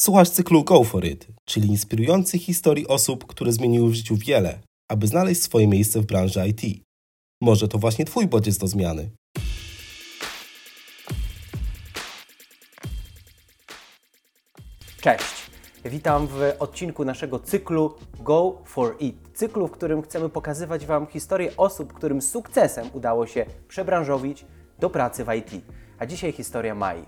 Słuchasz cyklu Go For It, czyli inspirujących historii osób, które zmieniły w życiu wiele, aby znaleźć swoje miejsce w branży IT. Może to właśnie Twój bodziec do zmiany. Cześć! Witam w odcinku naszego cyklu Go for It. Cyklu, w którym chcemy pokazywać Wam historię osób, którym sukcesem udało się przebranżowić do pracy w IT. A dzisiaj historia Mai.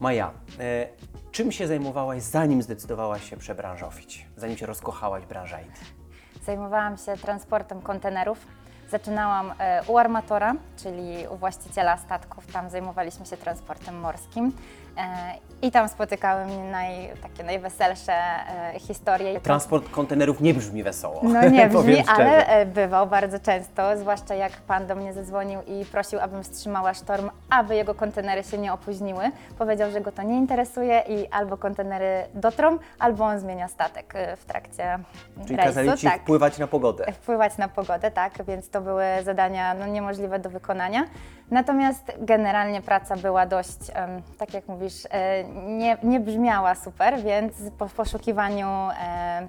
Maja, e, czym się zajmowałaś zanim zdecydowałaś się przebranżowić? Zanim się rozkochałaś w branży IT? Zajmowałam się transportem kontenerów. Zaczynałam e, u armatora, czyli u właściciela statków. Tam zajmowaliśmy się transportem morskim. E, I tam spotykały mnie naj, takie najweselsze e, historie. Transport kontenerów nie brzmi wesoło. No nie brzmi, ale e, bywał bardzo często, zwłaszcza jak pan do mnie zadzwonił i prosił, abym wstrzymała sztorm, aby jego kontenery się nie opóźniły. Powiedział, że go to nie interesuje i albo kontenery dotrą, albo on zmienia statek w trakcie Czyli rejsu. kazali Ci tak. wpływać na pogodę. wpływać na pogodę, tak, więc to były zadania no, niemożliwe do wykonania. Natomiast generalnie praca była dość, tak jak mówisz, e, nie, nie brzmiała super, więc po poszukiwaniu e,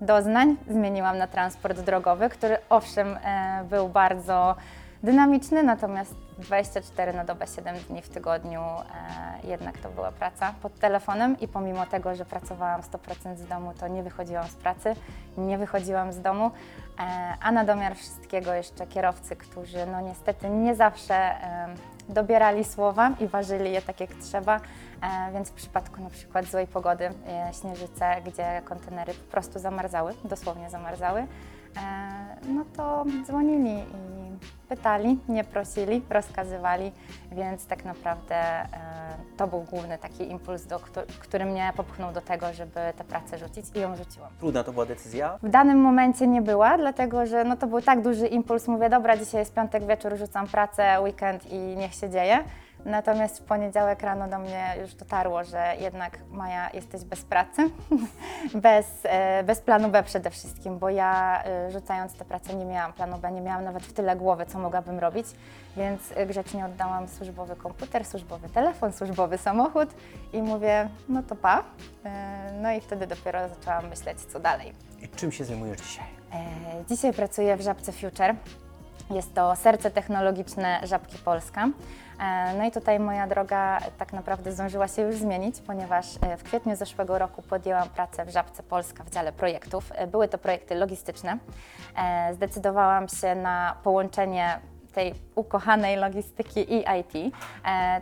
doznań zmieniłam na transport drogowy, który owszem e, był bardzo dynamiczny, natomiast 24 na dobę, 7 dni w tygodniu e, jednak to była praca pod telefonem i pomimo tego, że pracowałam 100% z domu, to nie wychodziłam z pracy, nie wychodziłam z domu, e, a na domiar wszystkiego jeszcze kierowcy, którzy no niestety nie zawsze e, dobierali słowa i ważyli je tak jak trzeba, e, więc w przypadku na przykład złej pogody, e, śnieżyce, gdzie kontenery po prostu zamarzały, dosłownie zamarzały, no to dzwonili i pytali, nie prosili, rozkazywali, więc tak naprawdę e, to był główny taki impuls, do, któ- który mnie popchnął do tego, żeby tę pracę rzucić i ją rzuciłam. Trudna to była decyzja? W danym momencie nie była, dlatego że no to był tak duży impuls. Mówię, dobra, dzisiaj jest piątek wieczór, rzucam pracę, weekend i niech się dzieje. Natomiast w poniedziałek rano do mnie już dotarło, że jednak Maja, jesteś bez pracy, bez, e, bez planu B przede wszystkim, bo ja e, rzucając tę pracę nie miałam planu B, nie miałam nawet w tyle głowy, co mogłabym robić, więc e, grzecznie oddałam służbowy komputer, służbowy telefon, służbowy samochód i mówię, no to pa. No i wtedy dopiero zaczęłam myśleć, co dalej. I czym się zajmujesz dzisiaj? Dzisiaj pracuję w Żabce Future. Jest to serce technologiczne Żabki Polska. E, No i tutaj moja droga tak naprawdę zdążyła się już zmienić, ponieważ e, w kwietniu zeszłego roku podjęłam pracę w Żabce Polska w dziale projektów. E, Były to projekty logistyczne. Zdecydowałam się na połączenie tej ukochanej logistyki i IT,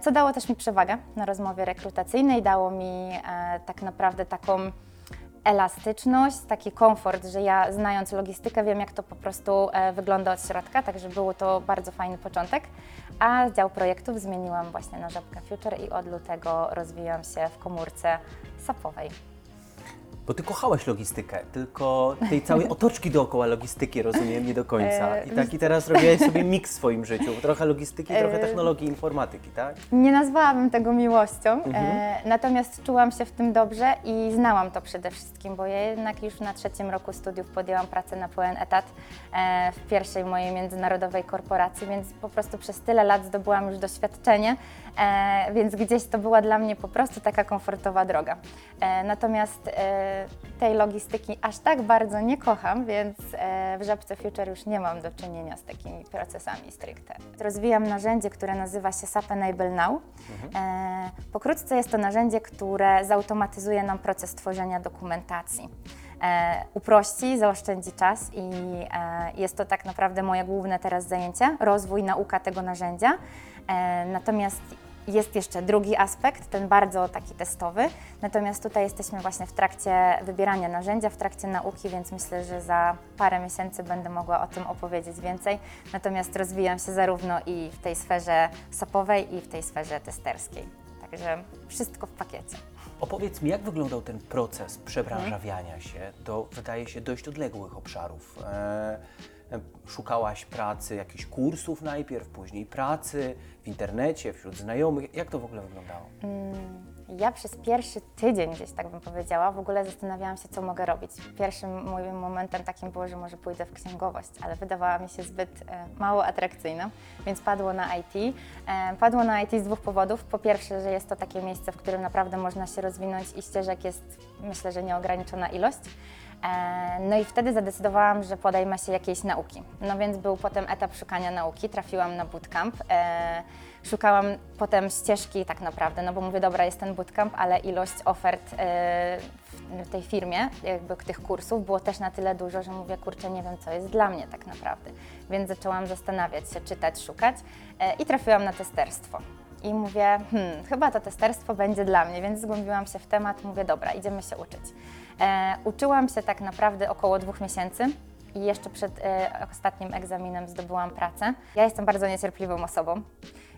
co dało też mi przewagę na rozmowie rekrutacyjnej, dało mi tak naprawdę taką elastyczność, taki komfort, że ja znając logistykę wiem, jak to po prostu e, wygląda od środka, także było to bardzo fajny początek. A dział projektów zmieniłam właśnie na Żabkę Future i od lutego rozwijam się w komórce sapowej. Bo ty kochałaś logistykę, tylko tej całej otoczki dookoła logistyki, rozumiem, nie do końca. I tak i teraz robiłaś sobie miks w swoim życiu. Trochę logistyki, trochę E, technologii, informatyki, tak? Nie nazwałabym tego miłością, e, natomiast czułam się w tym dobrze i znałam to przede wszystkim, bo ja jednak już na trzecim roku studiów podjęłam pracę na pełen etat e, w pierwszej mojej międzynarodowej korporacji, więc po prostu przez tyle lat zdobyłam już doświadczenie, e, więc gdzieś to była dla mnie po prostu taka komfortowa droga. E, natomiast e, tej logistyki aż tak bardzo nie kocham, więc e, w Żabce Future już nie mam do czynienia z takimi procesami stricte. Rozwijam narzędzie, które nazywa się SAP Enable Now. E, pokrótce jest to narzędzie, które zautomatyzuje nam proces tworzenia dokumentacji. E, uprości, zaoszczędzi czas i jest to tak naprawdę moje główne teraz zajęcie, rozwój, nauka tego narzędzia. Natomiast jest jeszcze drugi aspekt, ten bardzo taki testowy. Natomiast tutaj jesteśmy właśnie w trakcie wybierania narzędzia, w trakcie nauki, więc myślę, że za parę miesięcy będę mogła o tym opowiedzieć więcej. Natomiast rozwijam się zarówno i w tej sferze sapowej, i w tej sferze testerskiej. Także wszystko w pakiecie. Opowiedz mi, jak wyglądał ten proces przebranżawiania się do, wydaje się, dość odległych obszarów. E, szukałaś pracy, jakichś kursów najpierw, później pracy w internecie, wśród znajomych. Jak to w ogóle wyglądało? Ja przez pierwszy tydzień gdzieś tak bym powiedziała, w ogóle zastanawiałam się, co mogę robić. Pierwszym moim momentem takim było, że może pójdę w księgowość, ale wydawała mi się zbyt e, mało atrakcyjna, więc padło na IT. E, padło na IT z dwóch powodów. Po pierwsze, że jest to takie miejsce, w którym naprawdę można się rozwinąć i ścieżek jest, myślę, że nieograniczona ilość. E, No i wtedy zadecydowałam, że podejmę się jakiejś nauki. No więc był potem etap szukania nauki, trafiłam na bootcamp. E, Szukałam potem ścieżki tak naprawdę, no bo mówię, dobra, jest ten bootcamp, ale ilość ofert e, w tej firmie, jakby tych kursów było też na tyle dużo, że mówię, kurczę, nie wiem, co jest dla mnie tak naprawdę. Więc zaczęłam zastanawiać się, czytać, szukać i trafiłam na testerstwo. I mówię, hmm, chyba to testerstwo będzie dla mnie, więc zgłębiłam się w temat, mówię, dobra, idziemy się uczyć. E, uczyłam się tak naprawdę około dwóch miesięcy i jeszcze przed e, ostatnim egzaminem zdobyłam pracę. Ja jestem bardzo niecierpliwą osobą,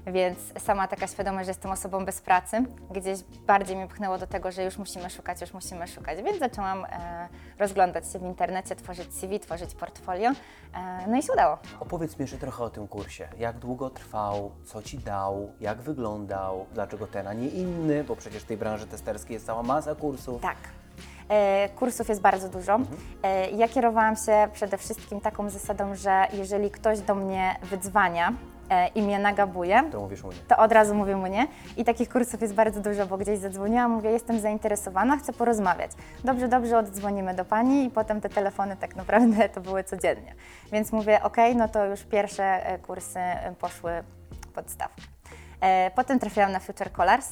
więc sama taka świadomość, że jestem osobą bez pracy, gdzieś bardziej mnie pchnęło do tego, że już musimy szukać, już musimy szukać, więc zaczęłam e, rozglądać się w internecie, tworzyć CV, tworzyć portfolio, no i się udało. Opowiedz mi jeszcze trochę o tym kursie. Jak długo trwał, co Ci dał, jak wyglądał, dlaczego ten, a nie inny, bo przecież w tej branży testerskiej jest cała masa kursów. Tak. E, kursów jest bardzo dużo. E, ja kierowałam się przede wszystkim taką zasadą, że jeżeli ktoś do mnie wydzwania e, i mnie nagabuje, To mówisz u mnie. to od razu mówię mu nie. I takich kursów jest bardzo dużo, bo gdzieś zadzwoniłam, mówię, jestem zainteresowana, chcę porozmawiać. Dobrze, dobrze, oddzwonimy do Pani i potem te telefony tak naprawdę to były codziennie. Więc mówię, ok, no to już pierwsze kursy poszły podstawkę. E, Potem trafiłam na Future Colors.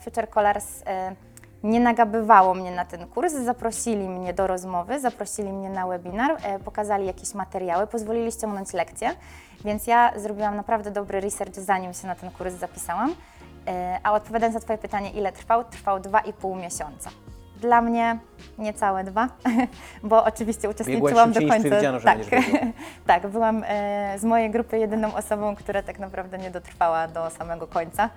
Future Colors nie nagabywało mnie na ten kurs, zaprosili mnie do rozmowy, zaprosili mnie na webinar, e, pokazali jakieś materiały, pozwolili ściągnąć lekcje, więc ja zrobiłam naprawdę dobry research, zanim się na ten kurs zapisałam. E, A odpowiadając na Twoje pytanie, ile trwał? Trwał 2,5 miesiąca. Dla mnie niecałe dwa, bo oczywiście uczestniczyłam do końca. że tak, tak, byłam e, z mojej grupy jedyną osobą, która tak naprawdę nie dotrwała do samego końca,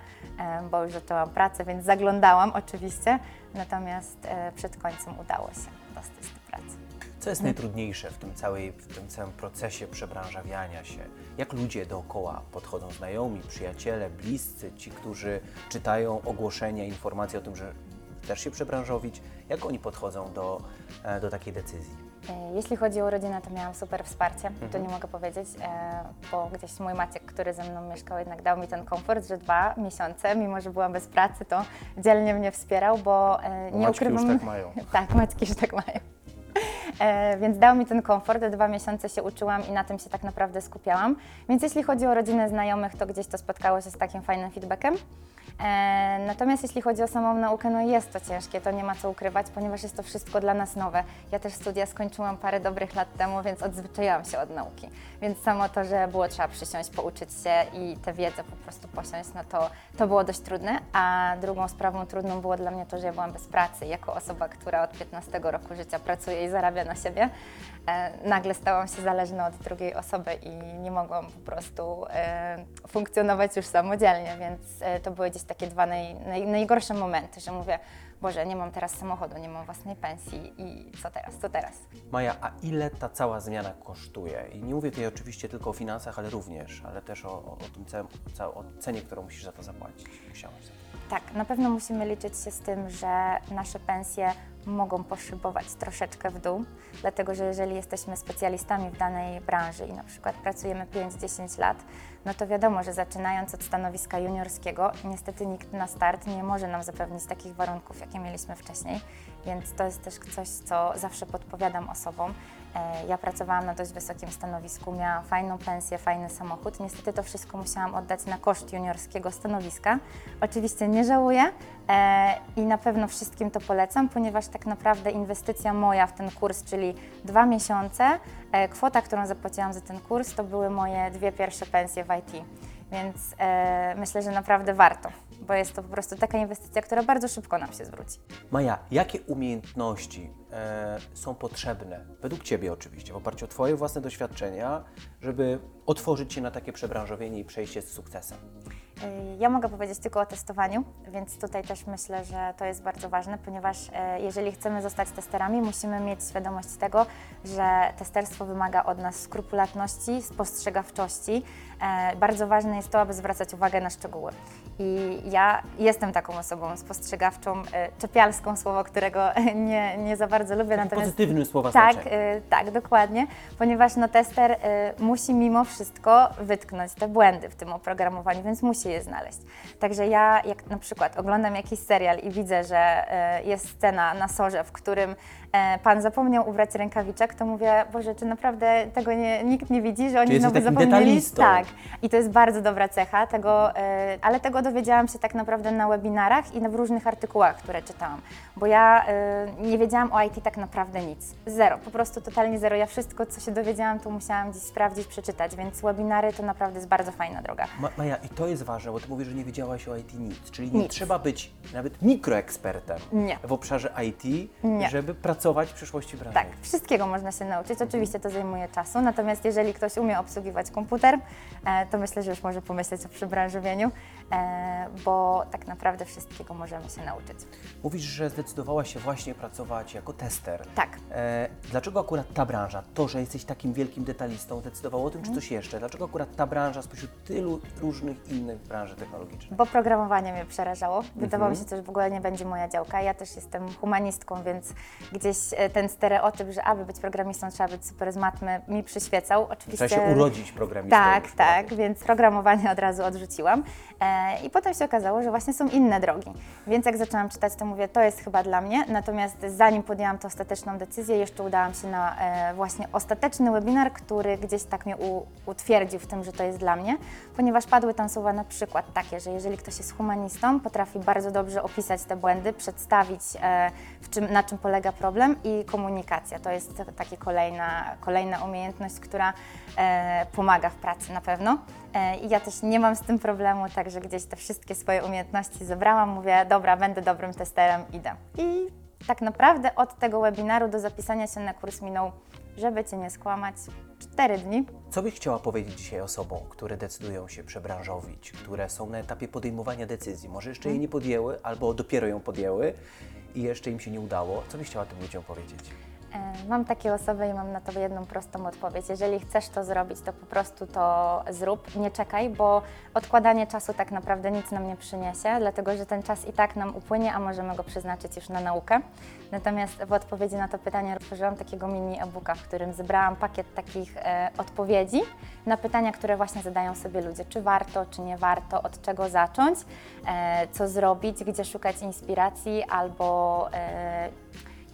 bo już zaczęłam pracę, więc zaglądałam oczywiście, natomiast e, przed końcem udało się dostać do pracy. Co jest najtrudniejsze w tym, całej, w tym całym procesie przebranżawiania się? Jak ludzie dookoła podchodzą, znajomi, przyjaciele, bliscy, ci, którzy czytają ogłoszenia, informacje o tym, że chcesz się przebranżowić, jak oni podchodzą do, e, do takiej decyzji? E, Jeśli chodzi o rodzinę, to miałam super wsparcie, to nie mogę powiedzieć, e, bo gdzieś mój Maciek, który ze mną mieszkał, jednak dał mi ten komfort, że dwa miesiące, mimo że byłam bez pracy, to dzielnie mnie wspierał, bo e, nie Maćki już ukrywam... tak mają. tak, Maćki już tak mają. E, więc dał mi ten komfort, dwa miesiące się uczyłam i na tym się tak naprawdę skupiałam. Więc jeśli chodzi o rodzinę znajomych, to gdzieś to spotkało się z takim fajnym feedbackiem. E, natomiast jeśli chodzi o samą naukę, no jest to ciężkie, to nie ma co ukrywać, ponieważ jest to wszystko dla nas nowe. Ja też studia skończyłam parę dobrych lat temu, więc odzwyczaiłam się od nauki. Więc samo to, że było trzeba przysiąść, pouczyć się i tę wiedzę po prostu posiąść, no to, to było dość trudne. A drugą sprawą trudną było dla mnie to, że ja byłam bez pracy. Jako osoba, która od 15 roku życia pracuje i zarabia na siebie, nagle stałam się zależna od drugiej osoby i nie mogłam po prostu e, funkcjonować już samodzielnie, więc e, to były gdzieś takie dwa naj, naj, najgorsze momenty, że mówię, Boże, nie mam teraz samochodu, nie mam własnej pensji i co teraz, co teraz? Maja, a ile ta cała zmiana kosztuje? I nie mówię tutaj oczywiście tylko o finansach, ale również, ale też o, o, tym całym, o cenie, którą musisz za to zapłacić. Musiałaś za to. Tak, na pewno musimy liczyć się z tym, że nasze pensje mogą poszybować troszeczkę w dół, dlatego że jeżeli jesteśmy specjalistami w danej branży i na przykład pracujemy 5-10 lat, no to wiadomo, że zaczynając od stanowiska juniorskiego, niestety nikt na start nie może nam zapewnić takich warunków, jakie mieliśmy wcześniej, więc to jest też coś, co zawsze podpowiadam osobom. E, Ja pracowałam na dość wysokim stanowisku, miałam fajną pensję, fajny samochód. Niestety to wszystko musiałam oddać na koszt juniorskiego stanowiska. Oczywiście nie żałuję e, i na pewno wszystkim to polecam, ponieważ tak naprawdę inwestycja moja w ten kurs, czyli dwa miesiące, e, kwota, którą zapłaciłam za ten kurs, to były moje dwie pierwsze pensje w IT. Więc myślę, że naprawdę warto, bo jest to po prostu taka inwestycja, która bardzo szybko nam się zwróci. Maja, jakie umiejętności e, są potrzebne, według Ciebie oczywiście, w oparciu o Twoje własne doświadczenia, żeby otworzyć się na takie przebranżowienie i przejście z sukcesem? Y, Ja mogę powiedzieć tylko o testowaniu, więc tutaj też myślę, że to jest bardzo ważne, ponieważ e, jeżeli chcemy zostać testerami, musimy mieć świadomość tego, że testerstwo wymaga od nas skrupulatności, spostrzegawczości. E, Bardzo ważne jest to, aby zwracać uwagę na szczegóły. I ja jestem taką osobą spostrzegawczą, e, czepialską słowo, którego nie, nie za bardzo lubię. W Natomiast pozytywnym słowa tak, znaczeniu. y, tak, dokładnie, ponieważ no, tester y, musi mimo wszystko wytknąć te błędy w tym oprogramowaniu, więc musi je znaleźć. Także ja, jak na przykład oglądam jakiś serial i widzę, że y, jest scena na sorze, w którym e, pan zapomniał ubrać rękawiczek, to mówię, Boże, czy naprawdę tego nie, nikt nie widzi, że oni znowu zapomnieli? detalistą. Tak, i to jest bardzo dobra cecha, tego, e, ale tego dowiedziałam się tak naprawdę na webinarach i w różnych artykułach, które czytałam, bo ja e, nie wiedziałam o IT tak naprawdę nic. Zero, po prostu totalnie zero. Ja wszystko, co się dowiedziałam, to musiałam gdzieś sprawdzić, przeczytać, więc webinary to naprawdę jest bardzo fajna droga. Ma, Maja, i to jest ważne, bo ty mówisz, że nie wiedziałaś o IT nic, czyli nie Nic. trzeba być nawet mikroekspertem Nie. w obszarze IT, Nie. żeby pracować w przyszłości branży. Tak, wszystkiego można się nauczyć. Oczywiście to zajmuje czasu, natomiast jeżeli ktoś umie obsługiwać komputer, e, to myślę, że już może pomyśleć o przybranżowieniu, bo tak naprawdę wszystkiego możemy się nauczyć. Mówisz, że zdecydowałaś się właśnie pracować jako tester. Tak. E, dlaczego akurat ta branża, to, że jesteś takim wielkim detalistą, decydowało o tym, Mhm. czy coś jeszcze? Dlaczego akurat ta branża spośród tylu różnych innych branży technologicznych? Bo programowanie mnie przerażało. Wydawało Mhm. mi się, że w ogóle nie będzie moja działka. Ja też jestem humanistką, więc gdzieś e, ten stereotyp, że aby być programistą trzeba być super z matmy, mi przyświecał. Oczywiście... Trzeba się urodzić programistą. Tak, tak, więc programowanie od razu odrzuciłam. E, I potem się okazało, że właśnie są inne drogi. Więc jak zaczęłam czytać, to mówię, to jest chyba dla mnie. Natomiast zanim podjęłam tę ostateczną decyzję, jeszcze udałam się na e, właśnie ostateczny webinar, który gdzieś tak mnie utwierdził w tym, że to jest dla mnie, ponieważ padły tam słowa na przykład takie, że jeżeli ktoś jest humanistą, potrafi bardzo dobrze opisać te błędy, przedstawić e, czym, na czym polega problem i komunikacja. To jest taka kolejna, kolejna umiejętność, która e, pomaga w pracy na pewno. I ja też nie mam z tym problemu, także gdzieś te wszystkie swoje umiejętności zebrałam, mówię, dobra, będę dobrym testerem, idę. I tak naprawdę od tego webinaru do zapisania się na kurs minął, żeby Cię nie skłamać, 4 dni. Co byś chciała powiedzieć dzisiaj osobom, które decydują się przebranżowić, które są na etapie podejmowania decyzji? Może jeszcze jej nie podjęły, albo dopiero ją podjęły i jeszcze im się nie udało. Co byś chciała tym ludziom powiedzieć? E, Mam takie osoby i mam na to jedną prostą odpowiedź. Jeżeli chcesz to zrobić, to po prostu to zrób. Nie czekaj, bo odkładanie czasu tak naprawdę nic nam nie przyniesie, dlatego że ten czas i tak nam upłynie, a możemy go przeznaczyć już na naukę. Natomiast w odpowiedzi na to pytanie otworzyłam takiego mini e-booka, w którym zebrałam pakiet takich e, odpowiedzi na pytania, które właśnie zadają sobie ludzie. Czy warto, czy nie warto, od czego zacząć, e, co zrobić, gdzie szukać inspiracji albo e,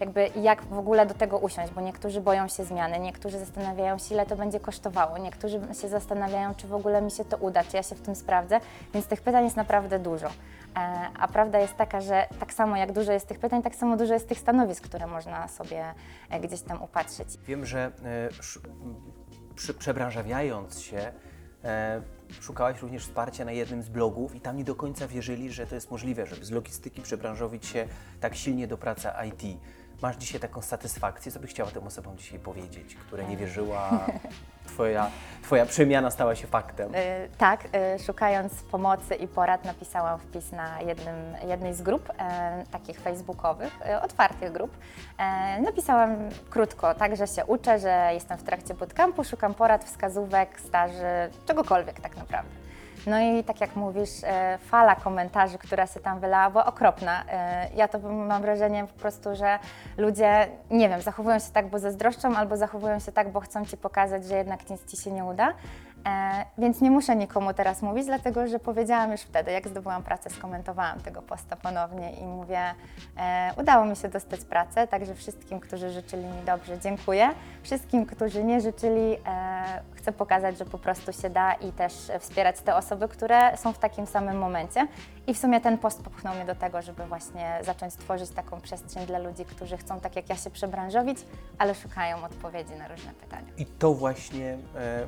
jakby jak w ogóle do tego usiąść, bo niektórzy boją się zmiany, niektórzy zastanawiają się, ile to będzie kosztowało, niektórzy się zastanawiają, czy w ogóle mi się to uda, czy ja się w tym sprawdzę, więc tych pytań jest naprawdę dużo. E, A prawda jest taka, że tak samo jak dużo jest tych pytań, tak samo dużo jest tych stanowisk, które można sobie e, gdzieś tam upatrzyć. Wiem, że e, przebranżawiając się, szukałaś również wsparcia na jednym z blogów i tam nie do końca wierzyli, że to jest możliwe, żeby z logistyki przebranżowić się tak silnie do pracy IT. Masz dzisiaj taką satysfakcję, co byś chciała tym osobom dzisiaj powiedzieć, które nie wierzyła, twoja, twoja przemiana stała się faktem? E, Tak, e, szukając pomocy i porad napisałam wpis na jednym, jednej z grup e, takich facebookowych, e, otwartych grup. E, napisałam krótko, tak, że się uczę, że jestem w trakcie bootcampu, szukam porad, wskazówek, staży, czegokolwiek tak naprawdę. No i tak jak mówisz, e, fala komentarzy, która się tam wylała, była okropna. E, Ja to mam wrażenie po prostu, że ludzie, nie wiem, zachowują się tak, bo zazdroszczą, albo zachowują się tak, bo chcą Ci pokazać, że jednak nic Ci się nie uda. E, Więc nie muszę nikomu teraz mówić, dlatego że powiedziałam już wtedy, jak zdobyłam pracę, skomentowałam tego posta ponownie i mówię, e, udało mi się dostać pracę, także wszystkim, którzy życzyli mi dobrze, dziękuję. Wszystkim, którzy nie życzyli, e, chcę pokazać, że po prostu się da i też wspierać te osoby, które są w takim samym momencie. I w sumie ten post popchnął mnie do tego, żeby właśnie zacząć tworzyć taką przestrzeń dla ludzi, którzy chcą tak jak ja się przebranżowić, ale szukają odpowiedzi na różne pytania. I to właśnie e,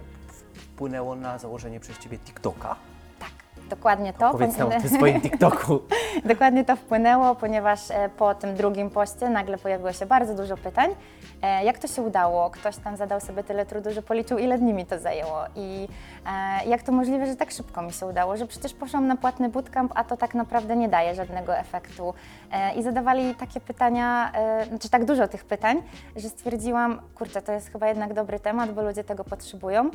wpłynęło na założenie przez Ciebie TikToka. Dokładnie to. Powiedz nam o tym swoim TikToku. Dokładnie to wpłynęło, ponieważ e, po tym drugim poście nagle pojawiło się bardzo dużo pytań. E, Jak to się udało? Ktoś tam zadał sobie tyle trudu, że policzył, ile dni mi to zajęło. I e, jak to możliwe, że tak szybko mi się udało? Że przecież poszłam na płatny bootcamp, a to tak naprawdę nie daje żadnego efektu. I zadawali takie pytania, znaczy tak dużo tych pytań, że stwierdziłam, kurczę, to jest chyba jednak dobry temat, bo ludzie tego potrzebują.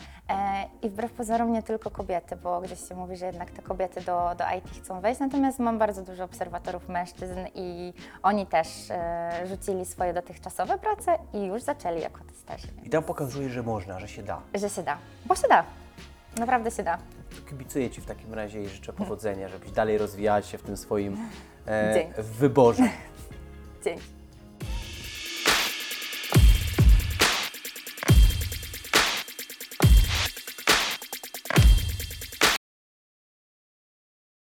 I wbrew pozorom nie tylko kobiety, bo gdzieś się mówi, że jednak te kobiety do, do IT chcą wejść. Natomiast mam bardzo dużo obserwatorów mężczyzn i oni też e, rzucili swoje dotychczasowe prace i już zaczęli jako testerzy. I tam pokazuje, że można, że się da. Że się da. Bo się da. Naprawdę się da. Kibicuję Ci w takim razie i życzę powodzenia, żebyś dalej rozwijała się w tym swoim e, Dzięki. wyborze. Dzięki.